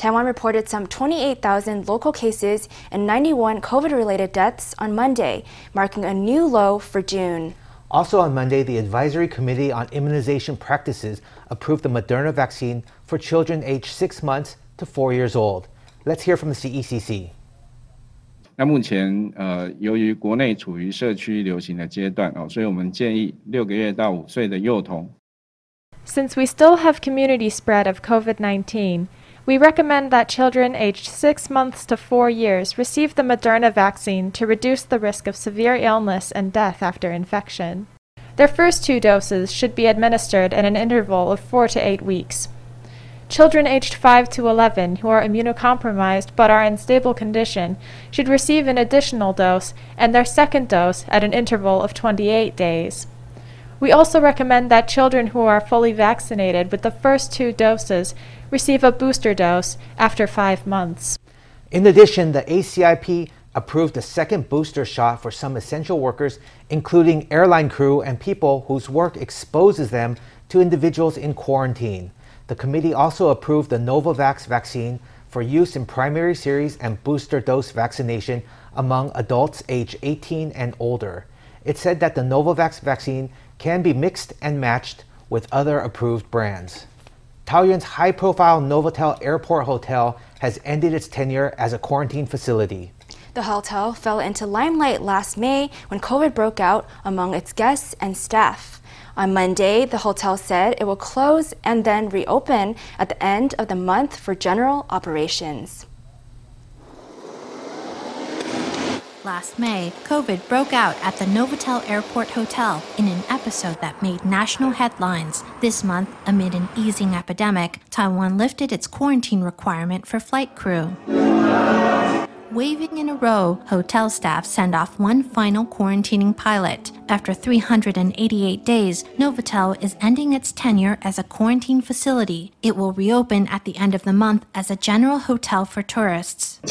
Taiwan reported some 28,000 local cases and 91 COVID related deaths on Monday, marking a new low for June. Also on Monday, the Advisory Committee on Immunization Practices approved the Moderna vaccine for children aged six months to four years old. Let's hear from the CECC. 那目前呃，由于国内处于社区流行的阶段哦，所以我们建议六个月到五岁的幼童。Since we still have community spread of COVID-19, we recommend that children aged 6 months to 4 years receive the Moderna vaccine to reduce the risk of severe illness and death after infection. Their first two doses should be administered in an interval of 4 to 8 weeks. Children aged 5 to 11 who are immunocompromised but are in stable condition should receive an additional dose and their second dose at an interval of 28 days. We also recommend that children who are fully vaccinated with the first two doses receive a booster dose after five months. In addition, the ACIP approved a second booster shot for some essential workers, including airline crew and people whose work exposes them to individuals in quarantine. The committee also approved the Novavax vaccine for use in primary series and booster dose vaccination among adults age 18 and older. It said that the Novavax vaccine can be mixed and matched with other approved brands. Taoyuan's high profile Novotel Airport Hotel has ended its tenure as a quarantine facility. The hotel fell into limelight last May when COVID broke out among its guests and staff. On Monday, the hotel said it will close and then reopen at the end of the month for general operations. Last May, COVID broke out at the Novotel Airport Hotel in an episode that made national headlines. This month, amid an easing epidemic, Taiwan lifted its quarantine requirement for flight crew. Waving in a row, hotel staff send off one final quarantining pilot. After 388 days, Novotel is ending its tenure as a quarantine facility. It will reopen at the end of the month as a general hotel for tourists.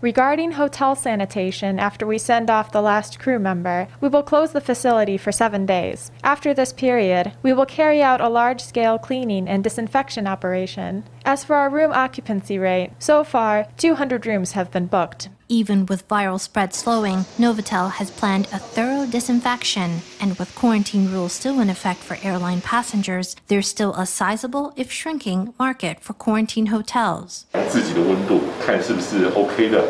Regarding hotel sanitation, after we send off the last crew member, we will close the facility for seven days. After this period, we will carry out a large scale cleaning and disinfection operation. As for our room occupancy rate, so far, 200 rooms have been booked. Even with viral spread slowing, Novotel has planned a thorough disinfection, and with quarantine rules still in effect for airline passengers, there's still a sizable, if shrinking, market for quarantine hotels. 自己的温度看是不是 OK 的，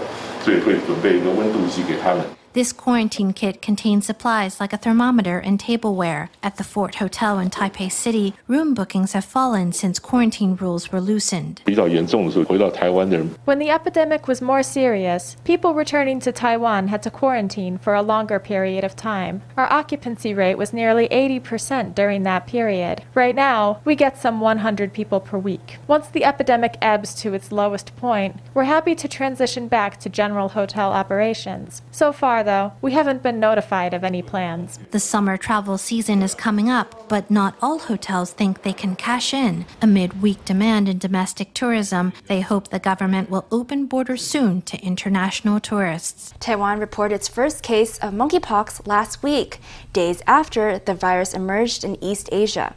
所以会准备一个温度计给他们。 This quarantine kit contains supplies like a thermometer and tableware. At the Fort Hotel in Taipei City, room bookings have fallen since quarantine rules were loosened. When the epidemic was more serious, people returning to Taiwan had to quarantine for a longer period of time. Our occupancy rate was nearly 80% during that period. Right now, we get some 100 people per week. Once the epidemic ebbs to its lowest point, we're happy to transition back to general hotel operations. So far, though, we haven't been notified of any plans. The summer travel season is coming up, but not all hotels think they can cash in. Amid weak demand in domestic tourism, they hope the government will open borders soon to international tourists. Taiwan reported its first case of monkeypox last week, days after the virus emerged in East Asia.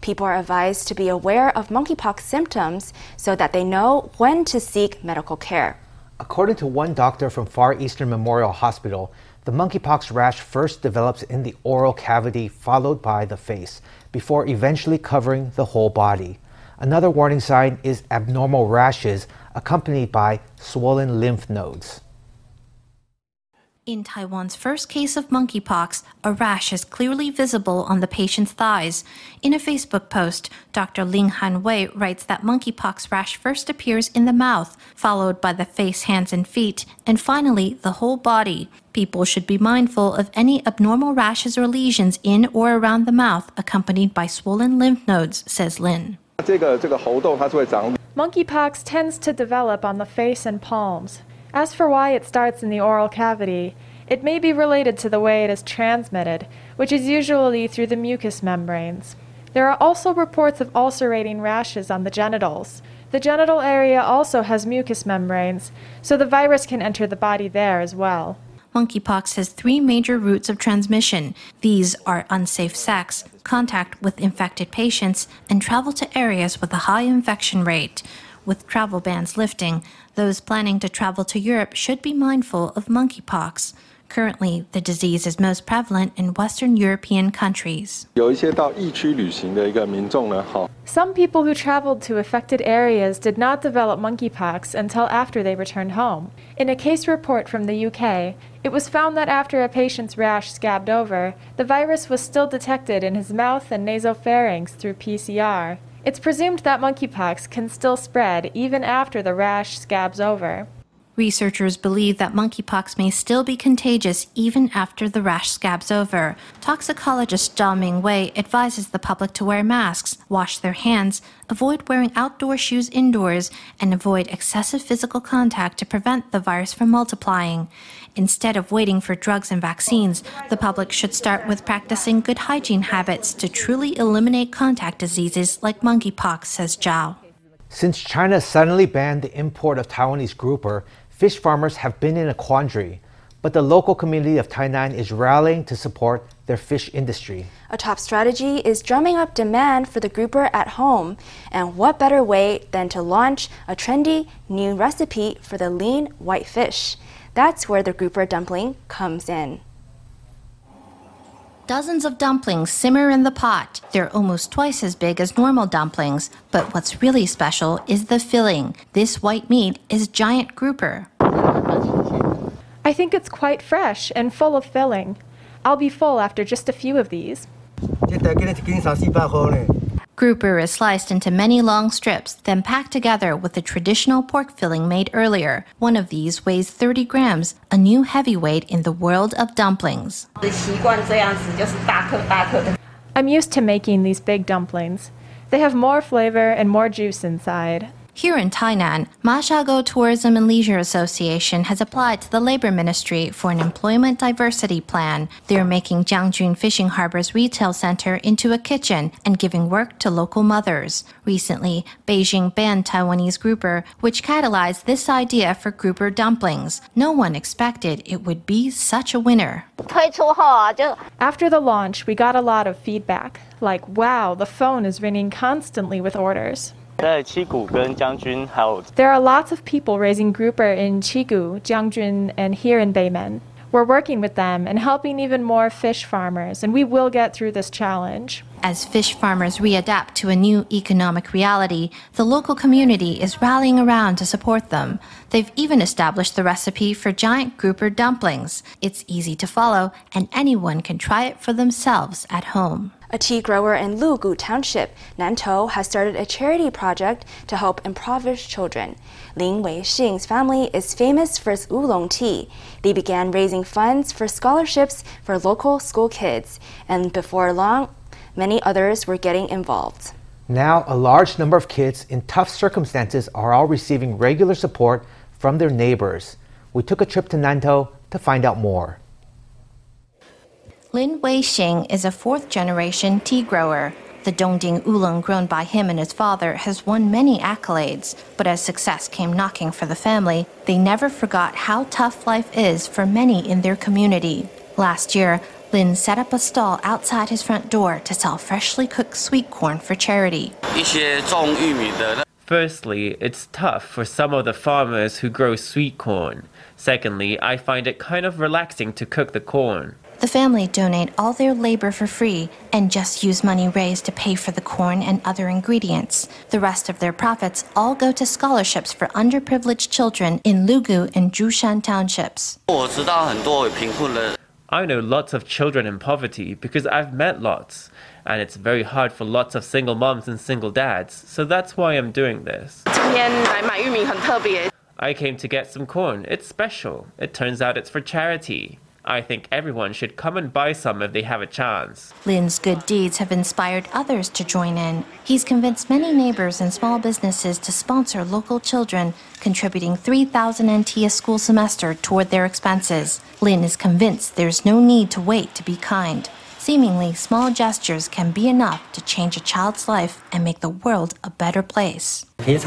People are advised to be aware of monkeypox symptoms so that they know when to seek medical care. According to one doctor from Far Eastern Memorial Hospital, the monkeypox rash first develops in the oral cavity, followed by the face, before eventually covering the whole body. Another warning sign is abnormal rashes accompanied by swollen lymph nodes. In Taiwan's first case of monkeypox, a rash is clearly visible on the patient's thighs. In a Facebook post, Dr. Ling Han Wei writes that monkeypox rash first appears in the mouth, followed by the face, hands, and feet, and finally the whole body. People should be mindful of any abnormal rashes or lesions in or around the mouth accompanied by swollen lymph nodes, says Lin. Monkeypox tends to develop on the face and palms. As for why it starts in the oral cavity, it may be related to the way it is transmitted, which is usually through the mucous membranes. There are also reports of ulcerating rashes on the genitals. The genital area also has mucous membranes, so the virus can enter the body there as well. Monkeypox has three major routes of transmission. These are unsafe sex, contact with infected patients, and travel to areas with a high infection rate. With travel bans lifting, those planning to travel to Europe should be mindful of monkeypox. Currently, the disease is most prevalent in Western European countries. Some people who traveled to affected areas did not develop monkeypox until after they returned home. In a case report from the UK, it was found that after a patient's rash scabbed over, the virus was still detected in his mouth and nasopharynx through PCR. It's presumed that monkeypox can still spread even after the rash scabs over. Researchers believe that monkeypox may still be contagious even after the rash scabs over. Toxicologist Zhao Mingwei advises the public to wear masks, wash their hands, avoid wearing outdoor shoes indoors, and avoid excessive physical contact to prevent the virus from multiplying. Instead of waiting for drugs and vaccines, the public should start with practicing good hygiene habits to truly eliminate contact diseases like monkeypox, says Zhao. Since China suddenly banned the import of Taiwanese grouper, fish farmers have been in a quandary. But the local community of Tainan is rallying to support their fish industry. A top strategy is drumming up demand for the grouper at home. And what better way than to launch a trendy new recipe for the lean white fish? That's where the grouper dumpling comes in. Dozens of dumplings simmer in the pot. They're almost twice as big as normal dumplings, but what's really special is the filling. This white meat is giant grouper. I think it's quite fresh and full of filling. I'll be full after just a few of these. Grouper is sliced into many long strips, then packed together with the traditional pork filling made earlier. One of these weighs 30 grams, a new heavyweight in the world of dumplings. I'm used to making these big dumplings. They have more flavor and more juice inside. Here in Tainan, Mashagou Tourism and Leisure Association has applied to the Labor Ministry for an employment diversity plan. They're making Jiangjun Fishing Harbor's retail center into a kitchen and giving work to local mothers. Recently, Beijing banned Taiwanese grouper, which catalyzed this idea for grouper dumplings. No one expected it would be such a winner. After the launch, we got a lot of feedback, like, wow, the phone is ringing constantly with orders. There are lots of people raising grouper in Chigu, Jiangjun, and here in Beimen. We're working with them and helping even more fish farmers, and we will get through this challenge. As fish farmers readapt to a new economic reality, the local community is rallying around to support them. They've even established the recipe for giant grouper dumplings. It's easy to follow, and anyone can try it for themselves at home. A tea grower in Lugu Township, Nantou, has started a charity project to help impoverished children. Lin Weixing's family is famous for its oolong tea. They began raising funds for scholarships for local school kids, and before long, many others were getting involved. Now, a large number of kids in tough circumstances are all receiving regular support from their neighbors. We took a trip to Nantou to find out more. Lin Wei Xing is a fourth generation tea grower. The Dongding oolong grown by him and his father has won many accolades, but as success came knocking for the family, they never forgot how tough life is for many in their community. Last year, Lin set up a stall outside his front door to sell freshly cooked sweet corn for charity. Firstly, it's tough for some of the farmers who grow sweet corn. Secondly, I find it kind of relaxing to cook the corn. The family donate all their labor for free and just use money raised to pay for the corn and other ingredients. The rest of their profits all go to scholarships for underprivileged children in Lugu and Jushan townships. I know lots of children in poverty because I've met lots, and it's very hard for lots of single moms and single dads, so that's why I'm doing this. I came to get some corn. It's special. It turns out it's for charity. I think everyone should come and buy some if they have a chance. Lin's good deeds have inspired others to join in. He's convinced many neighbors and small businesses to sponsor local children, contributing 3,000 NT a school semester toward their expenses. Lin is convinced there's no need to wait to be kind. Seemingly small gestures can be enough to change a child's life and make the world a better place. His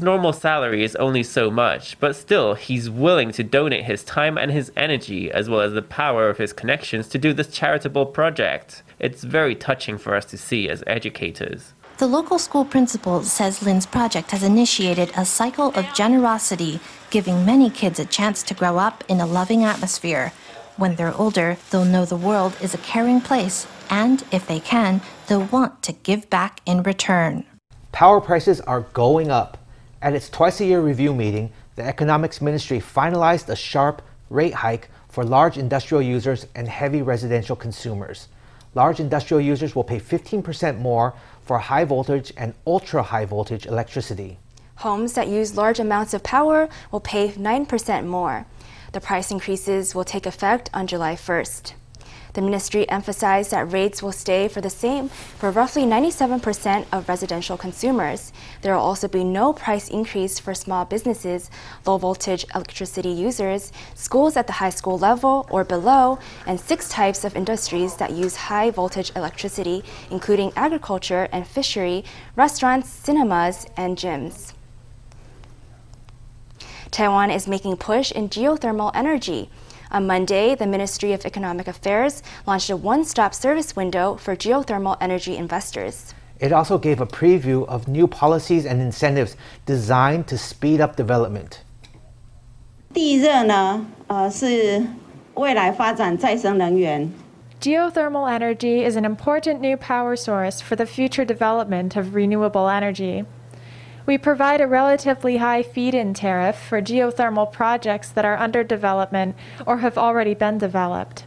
normal salary is only so much, but still, he's willing to donate his time and his energy, as well as the power of his connections, to do this charitable project. It's very touching for us to see as educators. The local school principal says Lin's project has initiated a cycle of generosity, giving many kids a chance to grow up in a loving atmosphere. When they're older, they'll know the world is a caring place, and if they can, they'll want to give back in return. Power prices are going up. At its twice a year review meeting, the Economics Ministry finalized a sharp rate hike for large industrial users and heavy residential consumers. Large industrial users will pay 15% more for high voltage and ultra high voltage electricity. Homes that use large amounts of power will pay 9% more. The price increases will take effect on July 1st. The ministry emphasized that rates will stay for the same for roughly 97% of residential consumers. There will also be no price increase for small businesses, low voltage electricity users, schools at the high school level or below, and six types of industries that use high voltage electricity, including agriculture and fishery, restaurants, cinemas, and gyms. Taiwan is making push in geothermal energy. On Monday, the Ministry of Economic Affairs launched a one stop service window for geothermal energy investors. It also gave a preview of new policies and incentives designed to speed up development. 第一热呢，呃，是未来发展再生能源。 Geothermal energy is an important new power source for the future development of renewable energy. We provide a relatively high feed in tariff for geothermal projects that are under development or have already been developed.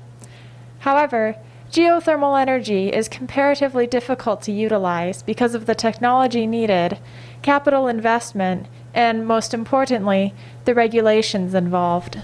However, geothermal energy is comparatively difficult to utilize because of the technology needed, capital investment, and most importantly, the regulations involved.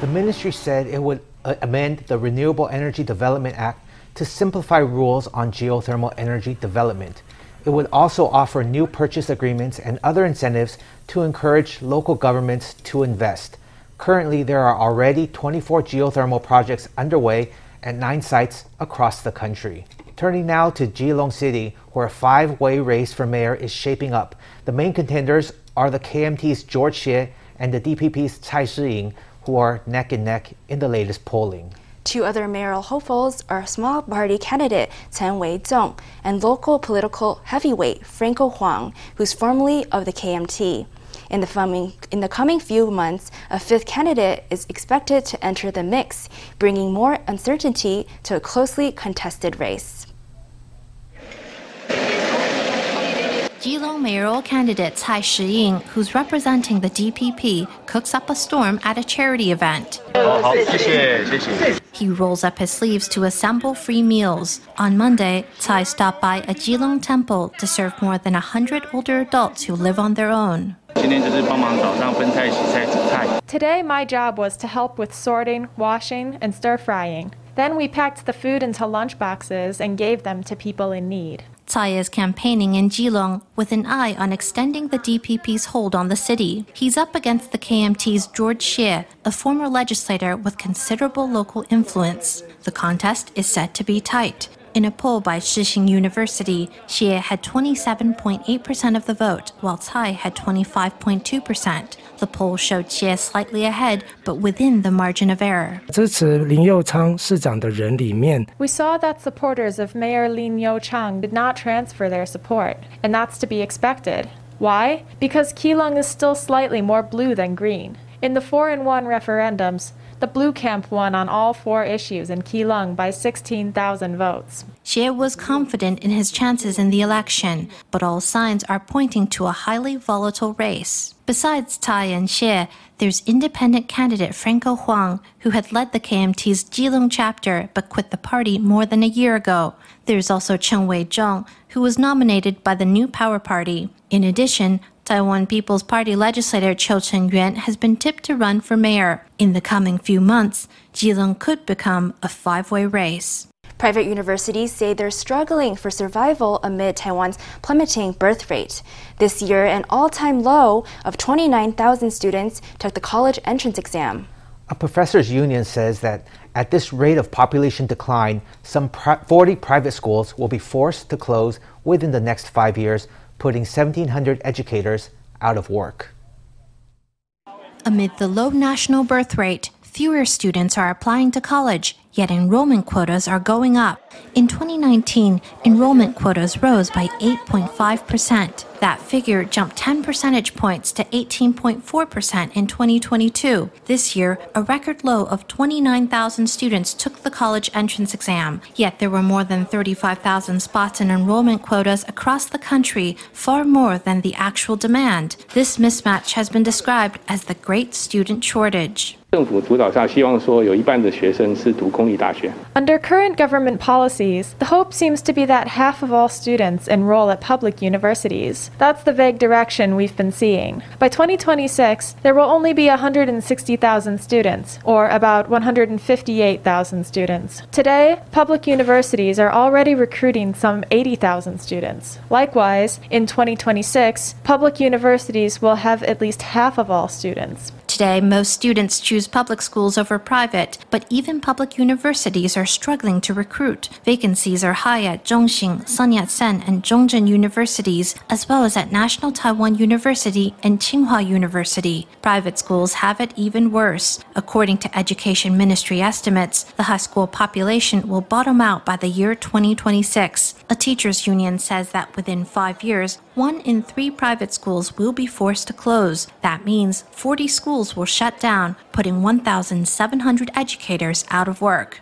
The ministry said it would uh, amend the Renewable Energy Development Act to simplify rules on geothermal energy development. It would also offer new purchase agreements and other incentives to encourage local governments to invest. Currently, there are already 24 geothermal projects underway at nine sites across the country. Turning now to Keelung City, where a five way race for mayor is shaping up. The main contenders are the KMT's George Xie and the DPP's Tsai Shih-ying, who are neck and neck in the latest polling. Two other mayoral hopefuls are small party candidate Chen Wei-zong and local political heavyweight Franco Huang, who's formerly of the KMT. In the, coming, in the coming few months, a fifth candidate is expected to enter the mix, bringing more uncertainty to a closely contested race. Keelung mayoral candidate Tsai Shih-ying, who's representing the DPP, cooks up a storm at a charity event. He rolls up his sleeves to assemble free meals. On Monday, Tsai stopped by a Keelung temple to serve more than 100 older adults who live on their own. Today, my job was to help with sorting, washing, and stir frying. Then we packed the food into lunch boxes and gave them to people in need. Tsai is campaigning in Keelung with an eye on extending the DPP's hold on the city. He's up against the KMT's George Xie, a former legislator with considerable local influence. The contest is set to be tight. In a poll by Shih Hsin University, Xie had 27.8% of the vote, while Tsai had 25.2%. The poll showed Xie slightly ahead, but within the margin of error. We saw that supporters of Mayor Lin Youchang did not transfer their support, and that's to be expected. Why? Because Keelung is still slightly more blue than green. In the four-in-one referendums, the Blue Camp won on all four issues in Keelung by 16,000 votes. Xie was confident in his chances in the election, but all signs are pointing to a highly volatile race. Besides Tai and Xie, there's independent candidate Franco Huang, who had led the KMT's Keelung chapter but quit the party more than a year ago. There's also Chen Wei-zong, who was nominated by the New Power Party. In addition, Taiwan People's Party legislator Chiu Chen-yuan has been tipped to run for mayor. In the coming few months, Keelung could become a five-way race. Private universities say they're struggling for survival amid Taiwan's plummeting birth rate. This year, an all time low of 29,000 students took the college entrance exam. A professors' union says that at this rate of population decline, some 40 private schools will be forced to close within the next five years, putting 1,700 educators out of work. Amid the low national birth rate, fewer students are applying to college, yet enrollment quotas are going up. In 2019, enrollment quotas rose by 8.5%. That figure jumped 10 percentage points to 18.4% in 2022. This year, a record low of 29,000 students took the college entrance exam. Yet there were more than 35,000 spots in enrollment quotas across the country, far more than the actual demand. This mismatch has been described as the great student shortage. Under current government policies, the hope seems to be that half of all students enroll at public universities. That's the vague direction we've been seeing. By 2026, there will only be 160,000 students, or about 158,000 students. Today, public universities are already recruiting some 80,000 students. Likewise, in 2026, public universities will have at least half of all students. Today, most students choose public schools over private, but even public universities are struggling to recruit. Vacancies are high at Zhongxing, Sun Yat-sen, and Zhongzheng universities, as well as at National Taiwan University and Tsinghua University. Private schools have it even worse. According to Education Ministry estimates, the high school population will bottom out by the year 2026. A teachers' union says that within five years, one in three private schools will be forced to close. That means 40 schools will shut down, putting 1,700 educators out of work.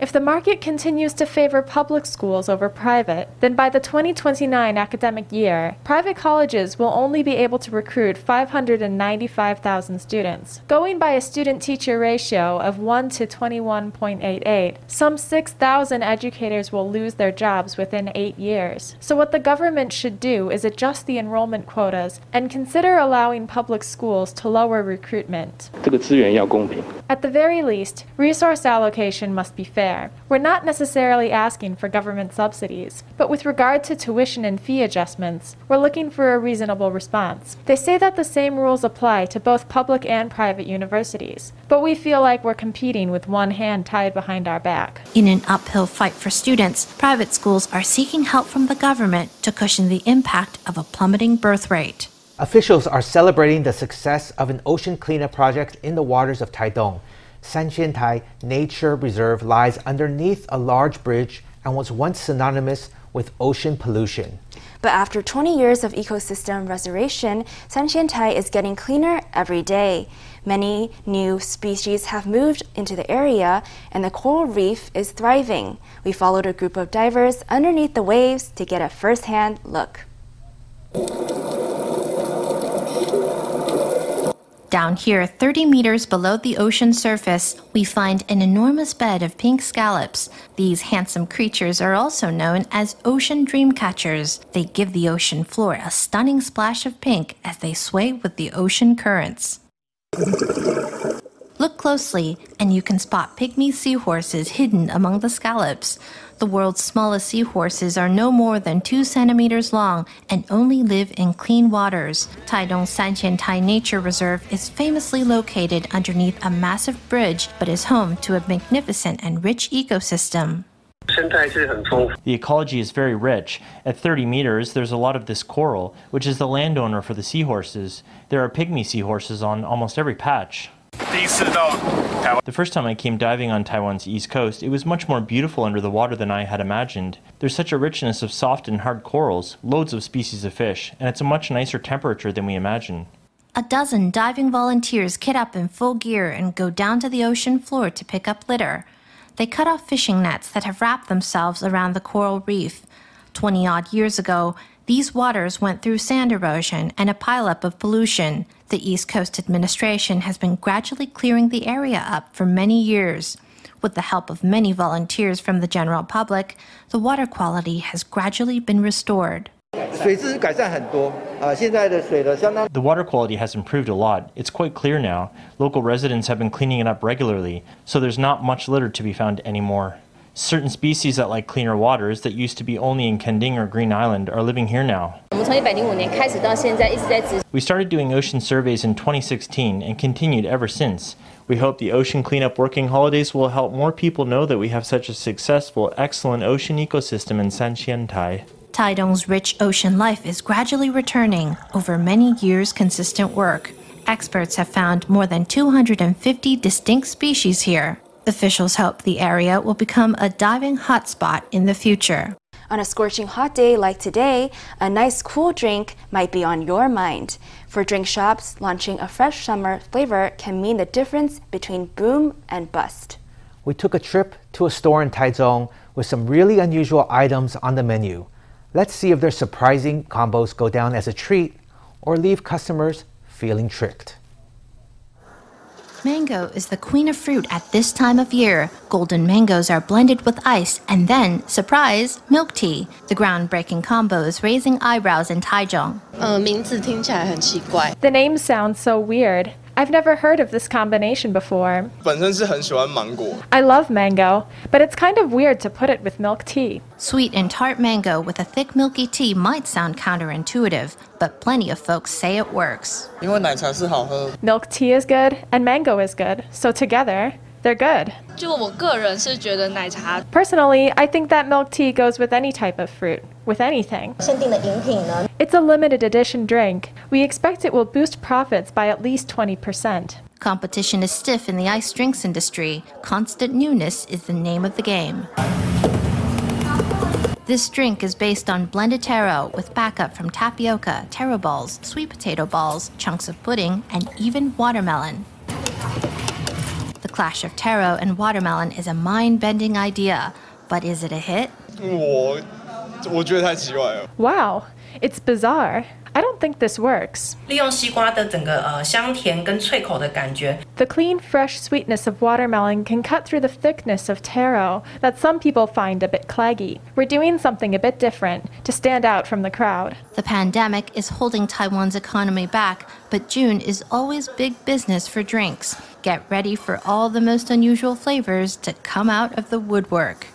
If the market continues to favor public schools over private, then by the 2029 academic year, private colleges will only be able to recruit 595,000 students. Going by a student teacher ratio of 1 to 21.88, some 6,000 educators will lose their jobs within eight years. So, what the government should do is adjust the enrollment quotas and consider allowing public schools to lower recruitment. At the very least, resource allocation must be fair. We're not necessarily asking for government subsidies, but with regard to tuition and fee adjustments, we're looking for a reasonable response. They say that the same rules apply to both public and private universities, but we feel like we're competing with one hand tied behind our back. In an uphill fight for students, private schools are seeking help from the government to cushion the impact of a plummeting birth rate. Officials are celebrating the success of an ocean cleanup project in the waters of Taidong. Sanxiantai Nature Reserve lies underneath a large bridge and was once synonymous with ocean pollution. But after 20 years of ecosystem restoration, Sanxiantai is getting cleaner every day. Many new species have moved into the area, and the coral reef is thriving. We followed a group of divers underneath the waves to get a first hand look. Down here, 30 meters below the ocean surface, we find an enormous bed of pink scallops. These handsome creatures are also known as ocean dream catchers. They give the ocean floor a stunning splash of pink as they sway with the ocean currents. Look closely, and you can spot pygmy seahorses hidden among the scallops. The world's smallest seahorses are no more than 2 centimeters long and only live in clean waters. Taidong Sanxiantai Nature Reserve is famously located underneath a massive bridge but is home to a magnificent and rich ecosystem. The ecology is very rich. At 30 meters, there's a lot of this coral, which is the landowner for the seahorses. There are pygmy seahorses on almost every patch. The first time I came diving on Taiwan's east coast, it was much more beautiful under the water than I had imagined. There's such a richness of soft and hard corals, loads of species of fish, and it's a much nicer temperature than we imagine. A dozen diving volunteers kit up in full gear and go down to the ocean floor to pick up litter. They cut off fishing nets that have wrapped themselves around the coral reef. Twenty odd years ago, these waters went through sand erosion and a pileup of pollution. The East Coast Administration has been gradually clearing the area up for many years. With the help of many volunteers from the general public, the water quality has gradually been restored. Uh, the water quality has improved a lot. It's quite clear now. Local residents have been cleaning it up regularly, so there's not much litter to be found anymore. Certain species that like cleaner waters that used to be only in Kending or Green Island are living here now. We started doing ocean surveys in 2016 and continued ever since. We hope the Ocean Cleanup Working Holidays will help more people know that we have such a successful, excellent ocean ecosystem in San Sanxiantai. Taidong's rich ocean life is gradually returning over many years' consistent work. Experts have found more than 250 distinct species here. Officials hope the area will become a diving hotspot in the future. On a scorching hot day like today, a nice cool drink might be on your mind. For drink shops, launching a fresh summer flavor can mean the difference between boom and bust. We took a trip to a store in Taichung with some really unusual items on the menu. Let's see if their surprising combos go down as a treat or leave customers feeling tricked. Mango is the queen of fruit at this time of year. Golden mangoes are blended with ice and then, surprise, milk tea. The groundbreaking combo is raising eyebrows in Taichung. Uh, the name sounds so weird. I've never heard of this combination before. 本身是很喜欢芒果。 I love mango, but it's kind of weird to put it with milk tea. Sweet and tart mango with a thick milky tea might sound counterintuitive, but plenty of folks say it works. 因为奶茶是好喝。 Milk tea is good and mango is good, so together, they're good. 就我个人是觉得奶茶 Personally, I think that milk tea goes with any type of fruit, with anything. 限定的饮品呢， It's a limited edition drink. We expect it will boost profits by at least 20%. Competition is stiff in the ice drinks industry. Constant newness is the name of the game. This drink is based on blended taro with backup from tapioca, taro balls, sweet potato balls, chunks of pudding, and even watermelon. The clash of taro and watermelon is a mind bending idea, but is it a hit? 我我觉得太奇怪了。 Wow, it's bizarre. I don't think this works. 利用西瓜的整个呃香甜跟脆口的感觉， The clean, fresh sweetness of watermelon can cut through the thickness of taro that some people find a bit claggy. We're doing something a bit different to stand out from the crowd. The pandemic is holding Taiwan's economy back, but June is always big business for drinks. Get ready for all the most unusual flavors to come out of the woodwork.